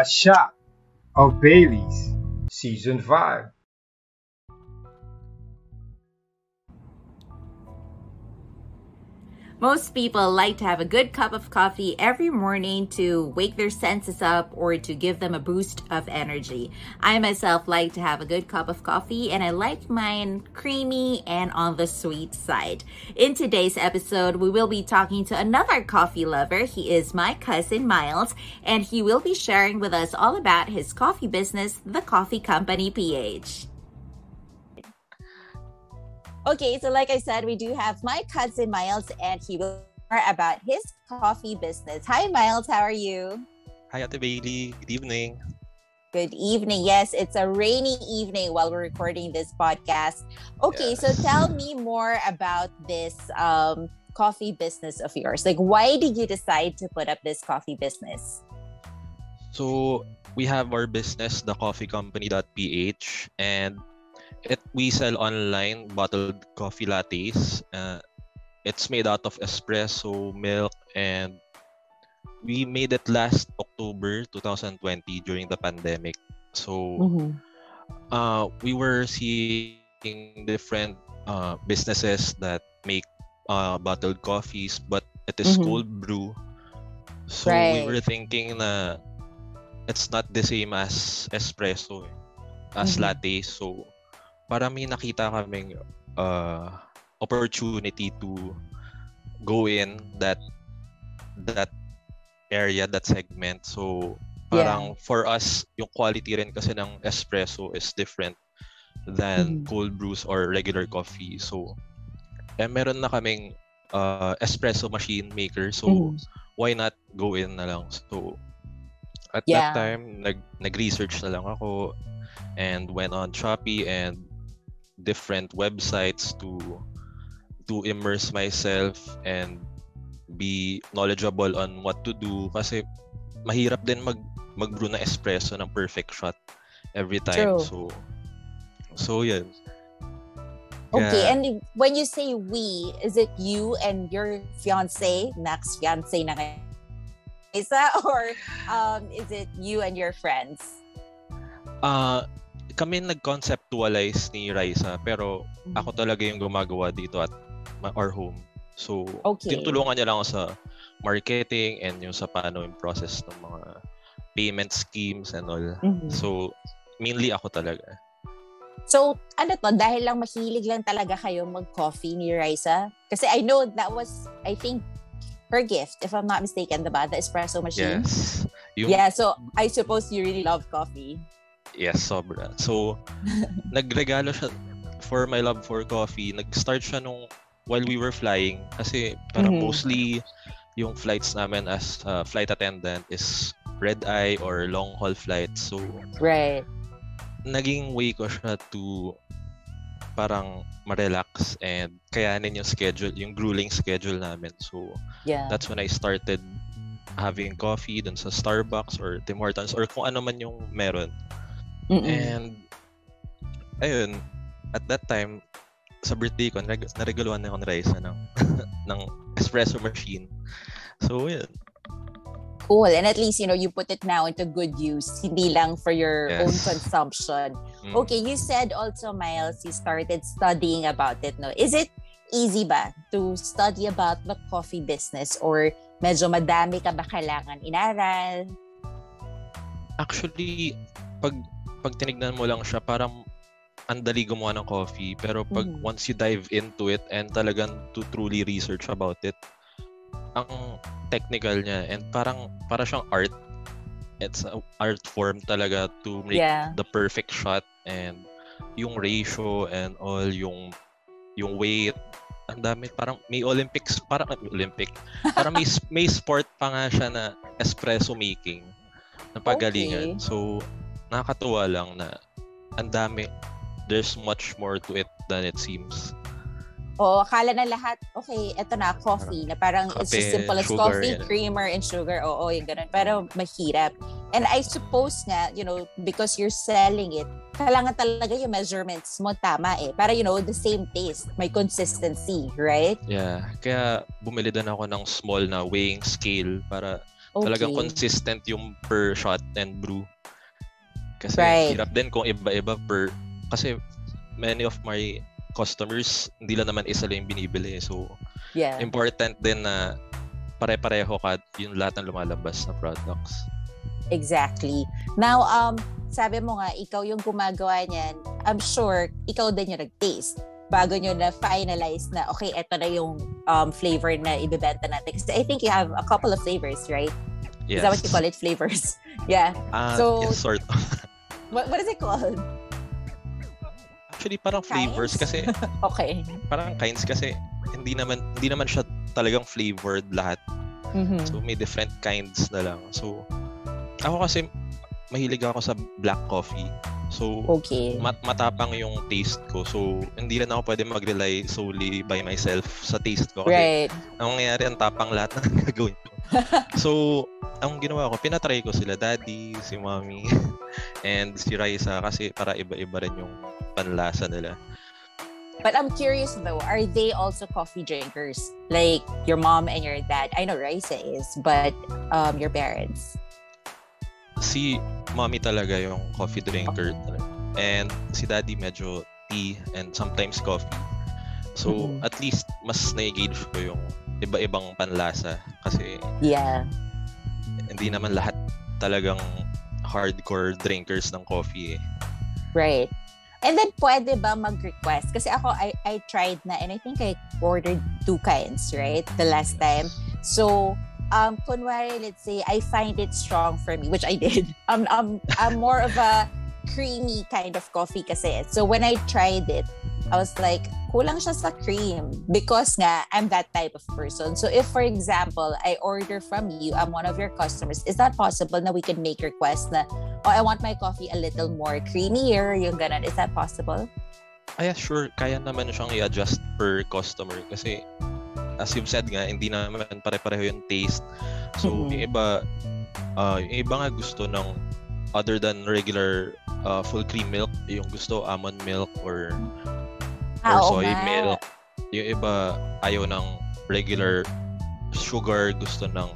a shot of Bailey's Season 5. Most people like to have a good cup of coffee every morning to wake their senses up or to give them a boost of energy. I myself like to have a good cup of coffee and I like mine creamy and on the sweet side. In today's episode, we will be talking to another coffee lover. He is my cousin Miles and he will be sharing with us all about his coffee business, the Coffee Company PH. Okay, so like I said, we do have my cousin Miles, and he will about his coffee business. Hi, Miles. How are you? Hi, Ate Bailey. Good evening. Good evening. Yes, it's a rainy evening while we're recording this podcast. Okay, yes. so tell me more about this um, coffee business of yours. Like, why did you decide to put up this coffee business? So, we have our business, the coffee company.ph, and it we sell online bottled coffee lattes. Uh, it's made out of espresso, milk, and we made it last October 2020 during the pandemic. So mm-hmm. uh, we were seeing different uh, businesses that make uh, bottled coffees, but it is mm-hmm. cold brew. So right. we were thinking na it's not the same as espresso, as mm-hmm. latte. So para may nakita kaming uh, opportunity to go in that that area, that segment. So parang yeah. for us, yung quality rin kasi ng espresso is different than mm-hmm. cold brews or regular coffee. So eh meron na kaming uh, espresso machine maker. So mm-hmm. why not go in na lang? So at yeah. that time, nag nag-research na lang ako and went on Shopee and different websites to to immerse myself and be knowledgeable on what to do kasi mahirap din mag mag-brew ng espresso ng perfect shot every time. True. So so yun. Okay, and when you say we, is it you and your fiance, next fiance na? Isa or um, is it you and your friends? Uh, kami nag-conceptualize ni Raisa pero mm-hmm. ako talaga yung gumagawa dito at our home. So, okay. tinutulungan niya lang ako sa marketing and yung sa paano yung process ng mga payment schemes and all. Mm-hmm. So, mainly ako talaga. So, ano to, dahil lang mahilig lang talaga kayo mag-coffee ni Raisa? Kasi I know that was, I think, her gift, if I'm not mistaken, diba? The espresso machine. Yes. Yung... Yeah, so I suppose you really love coffee. Yes, sobra. So, nagregalo siya for my love for coffee. Nag-start siya nung while we were flying. Kasi parang mm-hmm. mostly yung flights namin as uh, flight attendant is red eye or long haul flights. So, right. Naging way ko siya to parang ma-relax and kayanin yung schedule, yung grueling schedule namin. So, yeah. that's when I started having coffee dun sa Starbucks or Tim Hortons or kung ano man yung meron. Mm-mm. And, ayun, at that time, sa birthday ko, nareg- naregaluhan na ako ni Raisa ng, ng espresso machine. So, yun. Cool. And at least, you know, you put it now into good use, hindi lang for your yes. own consumption. Mm. Okay, you said also, Miles, you started studying about it, no? Is it easy ba to study about the coffee business or medyo madami ka ba kailangan inaral? Actually, pag pag tinignan mo lang siya, parang ang dali gumawa ng coffee. Pero pag mm. once you dive into it and talagang to truly research about it, ang technical niya and parang para siyang art. It's an art form talaga to make yeah. the perfect shot and yung ratio and all yung yung weight ang dami parang may Olympics parang Olympic parang may may sport pa nga siya na espresso making na pagalingan okay. so nakakatuwa lang na ang dami. There's much more to it than it seems. oh, akala na lahat, okay, eto na, coffee, na parang Kape, it's just simple as sugar, coffee, yan. creamer, and sugar. Oo, yung ganun. Pero mahirap. And I suppose nga, you know, because you're selling it, kailangan talaga yung measurements mo tama eh. Para, you know, the same taste. May consistency, right? Yeah. Kaya bumili din ako ng small na weighing scale para Talagang Okay. consistent yung per shot and brew. Kasi Right. hirap din kung iba-iba per... Kasi many of my customers, hindi lang naman isa lang yung binibili. So, Yeah. important din na pare-pareho ka yung lahat ng lumalabas na products. Exactly. Now, um, sabi mo nga, ikaw yung gumagawa niyan. I'm sure, ikaw din yung nag-taste bago nyo na finalize na, okay, eto na yung um, flavor na ibebenta natin. Kasi I think you have a couple of flavors, right? Yes. Is that what you call it? Flavors? yeah. Ah, So- yes, sort of. What, what is it called? Actually, parang flavors Kinds? kasi, Okay. parang kinds kasi hindi naman hindi naman siya talagang flavored lahat. Mhm. So may different kinds na lang. So ako kasi mahilig ako sa black coffee. So Okay. mat matapang yung taste ko. So hindi rin ako pwede mag-rely solely by myself sa taste ko. Kasi Right. ang nangyayari, ang tapang lahat ng gagawin ko. so, ang ginawa ko, pinatry ko sila daddy, si mommy, and si Raisa kasi para iba-iba rin yung panlasa nila. But I'm curious though, are they also coffee drinkers? Like your mom and your dad? I know Raisa is, but um, your parents? Si mommy talaga yung coffee drinker. And si daddy medyo tea and sometimes coffee. So, Mhm. at least mas na-gauge ko yung iba-ibang panlasa kasi Yeah. Hindi naman lahat talagang hardcore drinkers ng coffee eh. Right. And then, pwede ba mag-request? Kasi ako, I, I tried na and I think I ordered two kinds, right? The last time. So, um, kunwari, let's say, I find it strong for me, which I did. Um, um, I'm more of a creamy kind of coffee kasi. So, when I tried it, I was like, kulang siya sa cream because nga, I'm that type of person. So, if, for example, I order from you, I'm one of your customers, is that possible na we can make request na oh, I want my coffee a little more creamier, yung ganun. Is that possible? Ay, sure, kaya naman siyang i-adjust per customer kasi as you've said nga, hindi naman pare-pareho yung taste. So, Mhm. yung iba, ah, yung iba nga gusto ng other than regular ah, full cream milk, yung gusto almond milk or or Ah, oo soy nga. milk. Yung iba ayaw ng regular sugar, gusto ng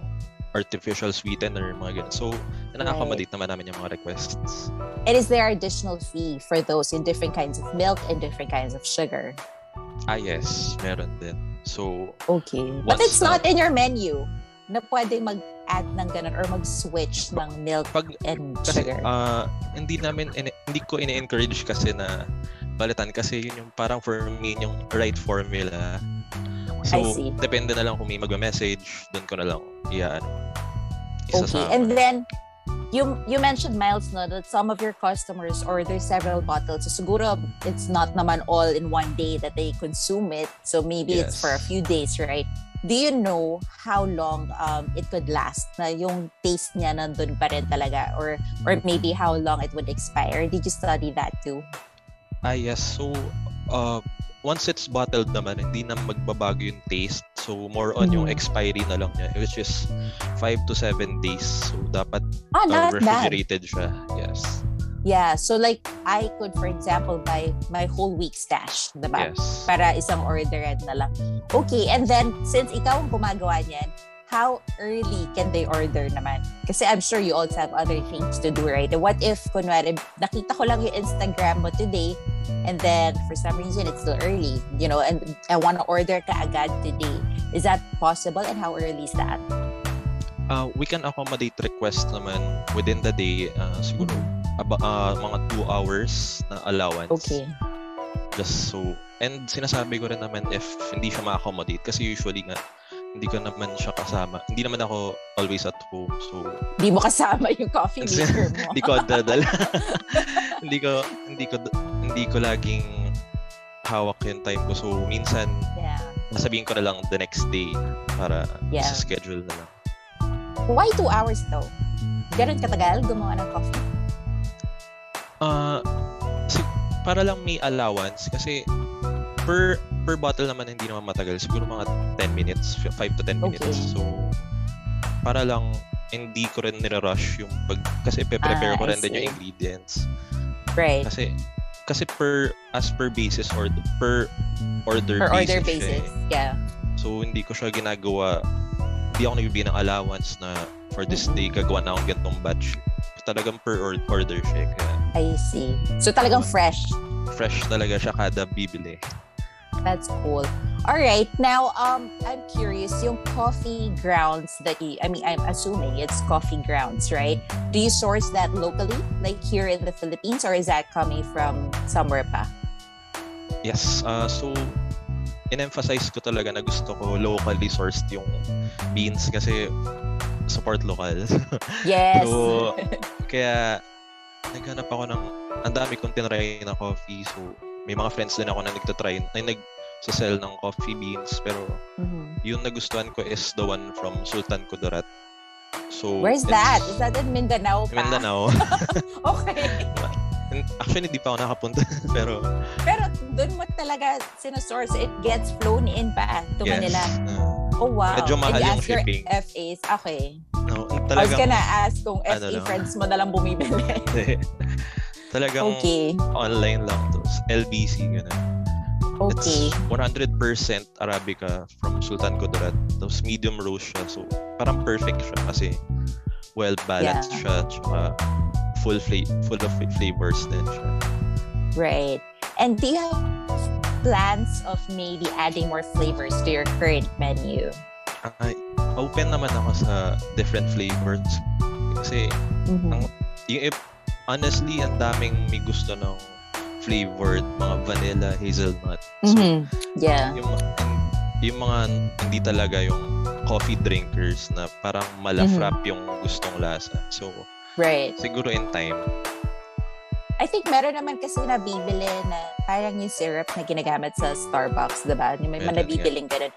artificial sweetener, mga ganun. So, na-accommodate naman namin yung mga requests. And is there additional fee for those in different kinds of milk and different kinds of sugar? Ah, yes, meron din. So, Okay. But it's na- not in your menu na pwede mag-add ng ganun or mag-switch ng milk pag and kasi sugar. ah, hindi namin hindi ko ini-encourage kasi na palitan kasi yun yung parang for me yung right formula. So, depende na lang kung may magme-message, doon ko na lang iyaan. Okay. Isasama. And then, you you mentioned Miles no that some of your customers order several bottles. So siguro it's not naman all in one day that they consume it. So maybe it's Yes. for a few days, right? Do you know how long um, it could last? Na yung taste niya nandun pa rin talaga or or maybe how long it would expire? Did you study that too? Ah, yes. So, uh, once it's bottled naman, hindi na magbabago yung taste. So, more on yung Mhm. expiry na lang niya, which is 5 to 7 days. So, dapat Ah, uh, not bad. refrigerated siya. Yes. Yeah. So like I could, for example, buy my whole week stash, diba? Yes. para isang orderan na lang. Okay, and then since ikaw ang gumagawa niyan, how early can they order naman? Kasi I'm sure you also have other things to do, right? What if, kunwari, nakita ko lang yung Instagram mo today, and then for some reason it's still early, you know, and I want to order ka agad today. Is that possible, and how early is that? Uh, we can accommodate request naman within the day. Uh, siguro aba, uh, mga 2 hours na allowance. Okay. Just so. And sinasabi ko rin naman if hindi siya ma-accommodate kasi usually nga hindi ko naman siya kasama. Hindi naman ako always at home. So, Di mo kasama yung coffee maker mo. hindi ko dadala. hindi ko hindi ko hindi ko laging hawak yung time ko. So minsan yeah. nasabihin ko na lang the next day para Yeah. sa schedule na lang. Why two hours though? Ganun katagal gumawa ng coffee? Ah, si- para lang may allowance kasi per per bottle naman hindi naman matagal. Siguro mga 10 minutes, 5 to 10 minutes. Okay. So para lang hindi ko rin nire-rush yung pag kasi pe-prepare Ah, ko rin din yung ingredients. Right. Kasi kasi per as per basis or per order Per order basis. siya basis. eh. Yeah. So hindi ko siya ginagawa hindi ako nagbibigay ng allowance na for this day gagawa na akong ganitong batch. Talagang per or- order siya. eh. Kaya I see. So talagang fresh. fresh talaga siya kada bibili. That's cool. All right. Now, um, I'm curious. Yung coffee grounds that you, I mean, I'm assuming it's coffee grounds, right? Do you source that locally, like here in the Philippines, or is that coming from somewhere pa? Yes. Uh, so, in-emphasize ko talaga na gusto ko locally sourced yung beans kasi support local. Yes. So, kaya naghanap ako ng ang dami kong tinry na coffee. So, may mga friends din ako na nagtatry, na nag sell ng coffee beans. Pero Mhm. yung nagustuhan ko is the one from Sultan Kudarat. So, Where's that? Is that in Mindanao pa? Mindanao. okay. Actually, hindi pa ako nakapunta. pero, Pero doon mo talaga sinasource. It gets flown in pa to yes. Manila. Uh, Oh, wow. Medyo mahal And you yung ask your shipping. FAs. Okay. no, I was talagang, gonna ask kung ano FA friends mo na lang bumibili. talagang okay. online lang to. LBC, gano'n. Okay. It's 100% Arabica from Sultan Kudarat. Tapos medium roast siya. So, parang perfect siya kasi well-balanced Yeah. siya. Tsaka full, fla- full of flavors din siya. Right. And do you have plans of maybe adding more flavors to your current menu? Ay, open naman ako sa different flavors. Kasi, Mhm. yung, if- honestly, ang daming may gusto ng flavored, mga vanilla, hazelnut. So, Mhm. Yeah. yung, yung mga hindi talaga yung coffee drinkers na parang malafrap yung gustong lasa. So, Right. siguro in time. I think meron naman kasi nabibili na parang yung syrup na ginagamit sa Starbucks, diba? Yung may Meron mga nabibiling ganun.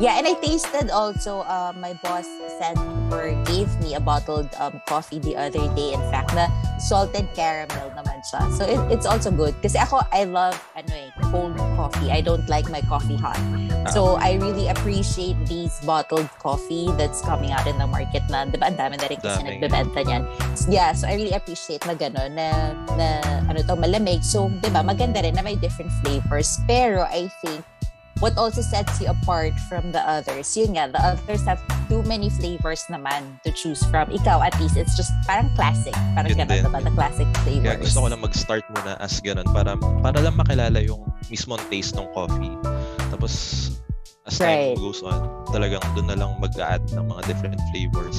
Yeah, and I tasted also, uh, my boss sent or gave me a bottled um, coffee the other day. In fact, na salted caramel naman siya. So it, it's also good. Kasi ako, I love ano eh, cold coffee. I don't like my coffee hot. So I really appreciate these bottled coffee that's coming out in the market na, di ba, ang dami na rin kasi nagbebenta niyan. Yeah, so I really appreciate na gano'n, na, na ano to, malamig. So, di ba, maganda rin na may different flavors. Pero I think what also sets you apart from the others, yun nga, the others have too many flavors naman to choose from. Ikaw, at least, it's just parang classic. Parang Yun gano'n, din. diba? The classic flavors. Kaya gusto ko lang mag-start muna as ganun para, para lang makilala yung mismong taste ng coffee. Tapos, as Right. time goes on, talagang doon na lang mag-add ng mga different flavors.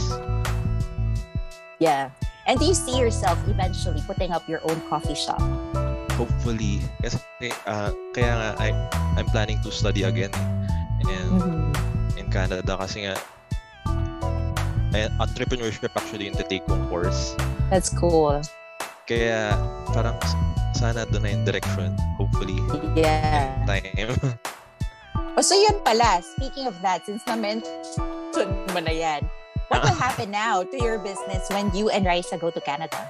Yeah. And do you see yourself eventually putting up your own coffee shop? Hopefully, kasi uh, kaya nga I, I'm planning to study again and Mm-hmm. in Canada kasi nga entrepreneurship actually yung take kong course. That's cool. Kaya parang sana doon na yung direction. Hopefully, Yeah. in time. Oh, so yun pala. Speaking of that, since na-mention mo na yan, what will happen now to your business when you and Raisa go to Canada?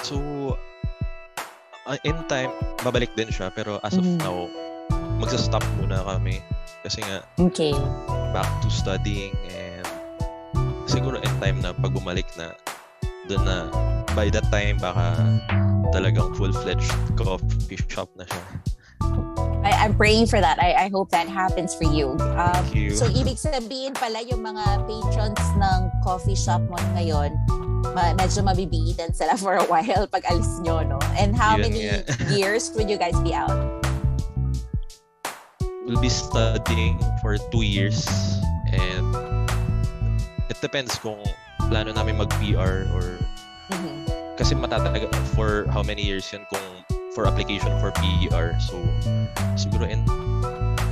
so, uh, in time, babalik din siya. Pero as of Mhm. now, magsa-stop muna kami. Kasi nga, Okay. back to studying and siguro in time na pag bumalik na, doon na, by that time, baka talagang full-fledged coffee shop na siya. I, I'm praying for that. I, I hope that happens for you. Um, Thank you. So, ibig sabihin pala yung mga patrons ng coffee shop mo ngayon, ma- medyo mabibitan sila for a while pag alis nyo, no? And how Yun many nga. years would you guys be out? We'll be studying for two years and it depends kung plano namin mag-PR or Mhm. kasi matataga for how many years yun kung for application for PR. So, siguro in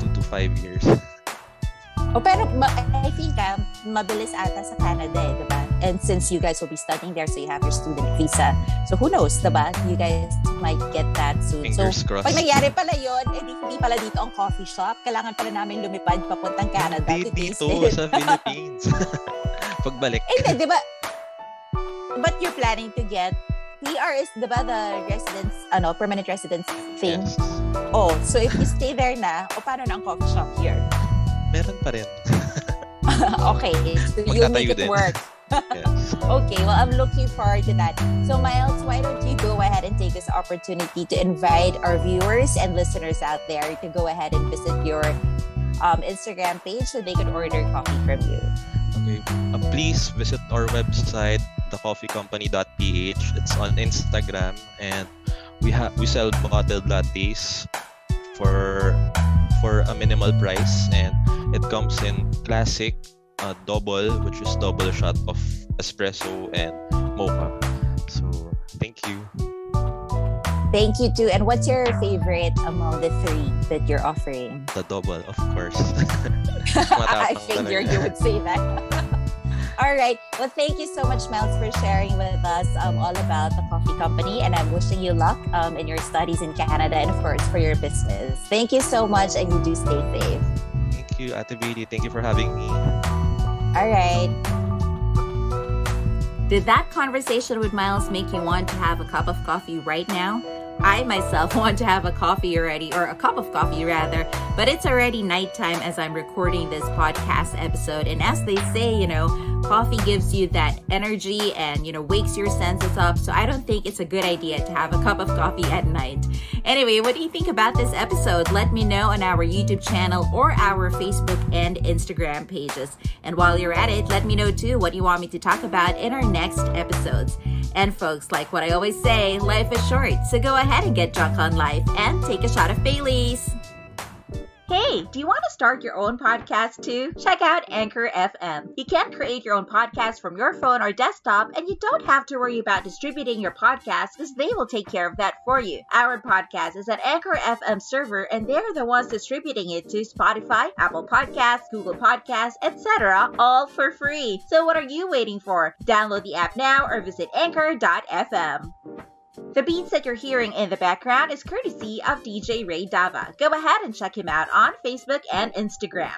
2 to 5 years. O pero ma- I think ah, mabilis ata sa Canada eh, diba? And since you guys will be studying there, so you have your student visa. So who knows, diba? You guys might get that soon. Fingers so crossed. pag nangyari pala yun, eh, di, hindi pala dito ang coffee shop. Kailangan pala namin lumipad papuntang Canada Hindi to taste dito it. sa Philippines. Pagbalik. Eh, Hindi, di ba? But you're planning to get PR is, di ba, the residence, ano, permanent residence thing? Yes. Oh, so if you stay there na, o paano na ang coffee shop here? Meron pa rin. okay, so you'll make it din. work. Yes. Okay, well, I'm looking forward to that. So, Miles, why don't you go ahead and take this opportunity to invite our viewers and listeners out there to go ahead and visit your um, Instagram page so they could order coffee from you? Okay. Uh, please visit our website, thecoffeecompany.ph. It's on Instagram, and we have we sell bottled lattes for for a minimal price, and it comes in classic, uh, double, which is double shot of espresso and mocha. So thank you. Thank you too. And what's your favorite among the three that you're offering? The double, of course. I figured you would say that. all right. Well, thank you so much, Miles, for sharing with us um, all about the coffee company. And I'm wishing you luck um, in your studies in Canada and, of course, for your business. Thank you so much, and you do stay safe. Thank you, Ate. Thank you for having me. All right. Did that conversation with Miles make you want to have a cup of coffee right now? I myself want to have a coffee already, or a cup of coffee rather, but it's already nighttime as I'm recording this podcast episode. And as they say, you know, coffee gives you that energy and, you know, wakes your senses up. So I don't think it's a good idea to have a cup of coffee at night. Anyway, what do you think about this episode? Let me know on our YouTube channel or our Facebook and Instagram pages. And while you're at it, let me know too what you want me to talk about in our next episodes. And folks, like what I always say, life is short, so go ahead and get drunk on life and take a shot of Bailey's. Hey, do you want to start your own podcast too? Check out Anchor FM. You can create your own podcast from your phone or desktop, and you don't have to worry about distributing your podcast because they will take care of that for you. Our podcast is an Anchor FM server, and they're the ones distributing it to Spotify, Apple Podcasts, Google Podcasts, etc., all for free. So what are you waiting for? Download the app now or visit anchor.fm. The beats that you're hearing in the background is courtesy of DJ Ray Dava. Go ahead and check him out on Facebook and Instagram.